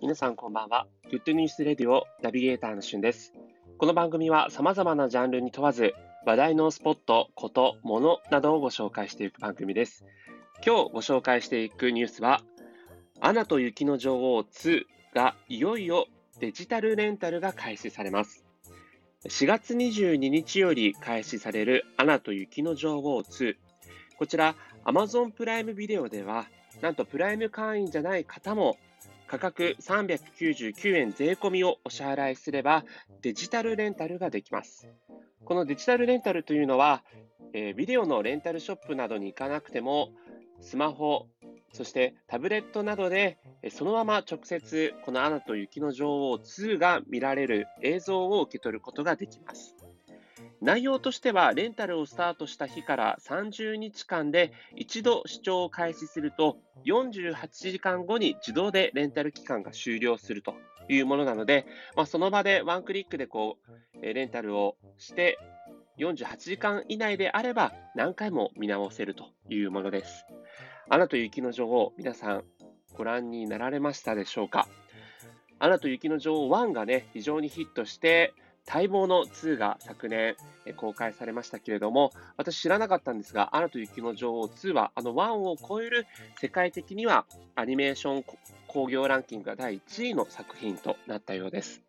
皆さんこんばんは。グッドニュースレディオナビゲーターのしゅんです。この番組は様々なジャンルに問わず、話題のスポット、こと、ものなどをご紹介していく番組です。今日ご紹介していくニュースは、アナと雪の女王2がいよいよデジタルレンタルが開始されます。4月22日より開始されるアナと雪の女王2。こちら Amazon プライムビデオでは、なんとプライム会員じゃない方も価格399円税込みをお支払いすればデジタルレンタルができます。このデジタルレンタルというのは、えー、ビデオのレンタルショップなどに行かなくても、スマホ、そしてタブレットなどで、そのまま直接、このアナと雪の女王2が見られる映像を受け取ることができます。内容としては、レンタルをスタートした日から30日間で一度視聴を開始すると、48時間後に自動でレンタル期間が終了するというものなので、まあ、その場でワンクリックでこうレンタルをして、48時間以内であれば何回も見直せるというものです。アナと雪の女王、皆さんご覧になられましたでしょうか？アナと雪の女王1がね、非常にヒットして、待望の2が昨年公開されましたけれども、私知らなかったんですが、アナと雪の女王2は、あの1を超える世界的にはアニメーション興行ランキングが第1位の作品となったようです。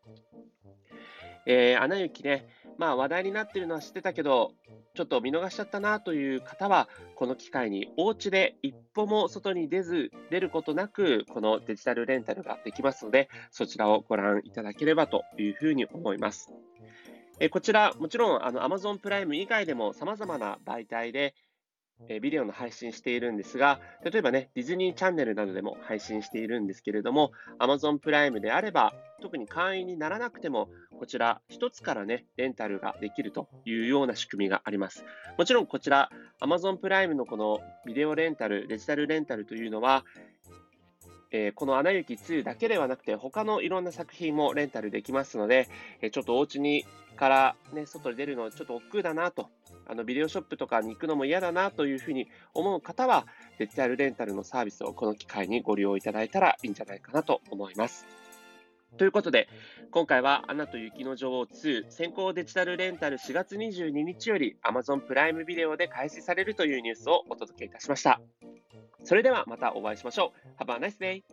えー、アナ雪ね、まあ話題になってるのは知ってたけど、ちょっと見逃しちゃったなという方は、この機会にお家で一歩も外に出ず、出ることなく、このデジタルレンタルができますので、そちらをご覧いただければというふうに思います。えこちら、もちろんあの Amazon プライム以外でも様々な媒体でえビデオの配信しているんですが、例えばね、ディズニーチャンネルなどでも配信しているんですけれども、Amazon プライムであれば、特に会員にならなくても、こちら1つからね、レンタルができるというような仕組みがあります。もちろんこちら、Amazon プライムのこのビデオレンタル、デジタルレンタルというのは、えー、このアナ雪2だけではなくて、他のいろんな作品もレンタルできますので、えー、ちょっとお家にからね、外に出るのちょっと億劫だなとあのビデオショップとかに行くのも嫌だなというふうに思う方は、デジタルレンタルのサービスをこの機会にご利用いただいたらいいんじゃないかなと思います。ということで、今回はアナと雪の女王2先行デジタルレンタル4月22日より Amazon プライムビデオで開始されるというニュースをお届けいたしました。それではまたお会いしましょう。Have a nice day!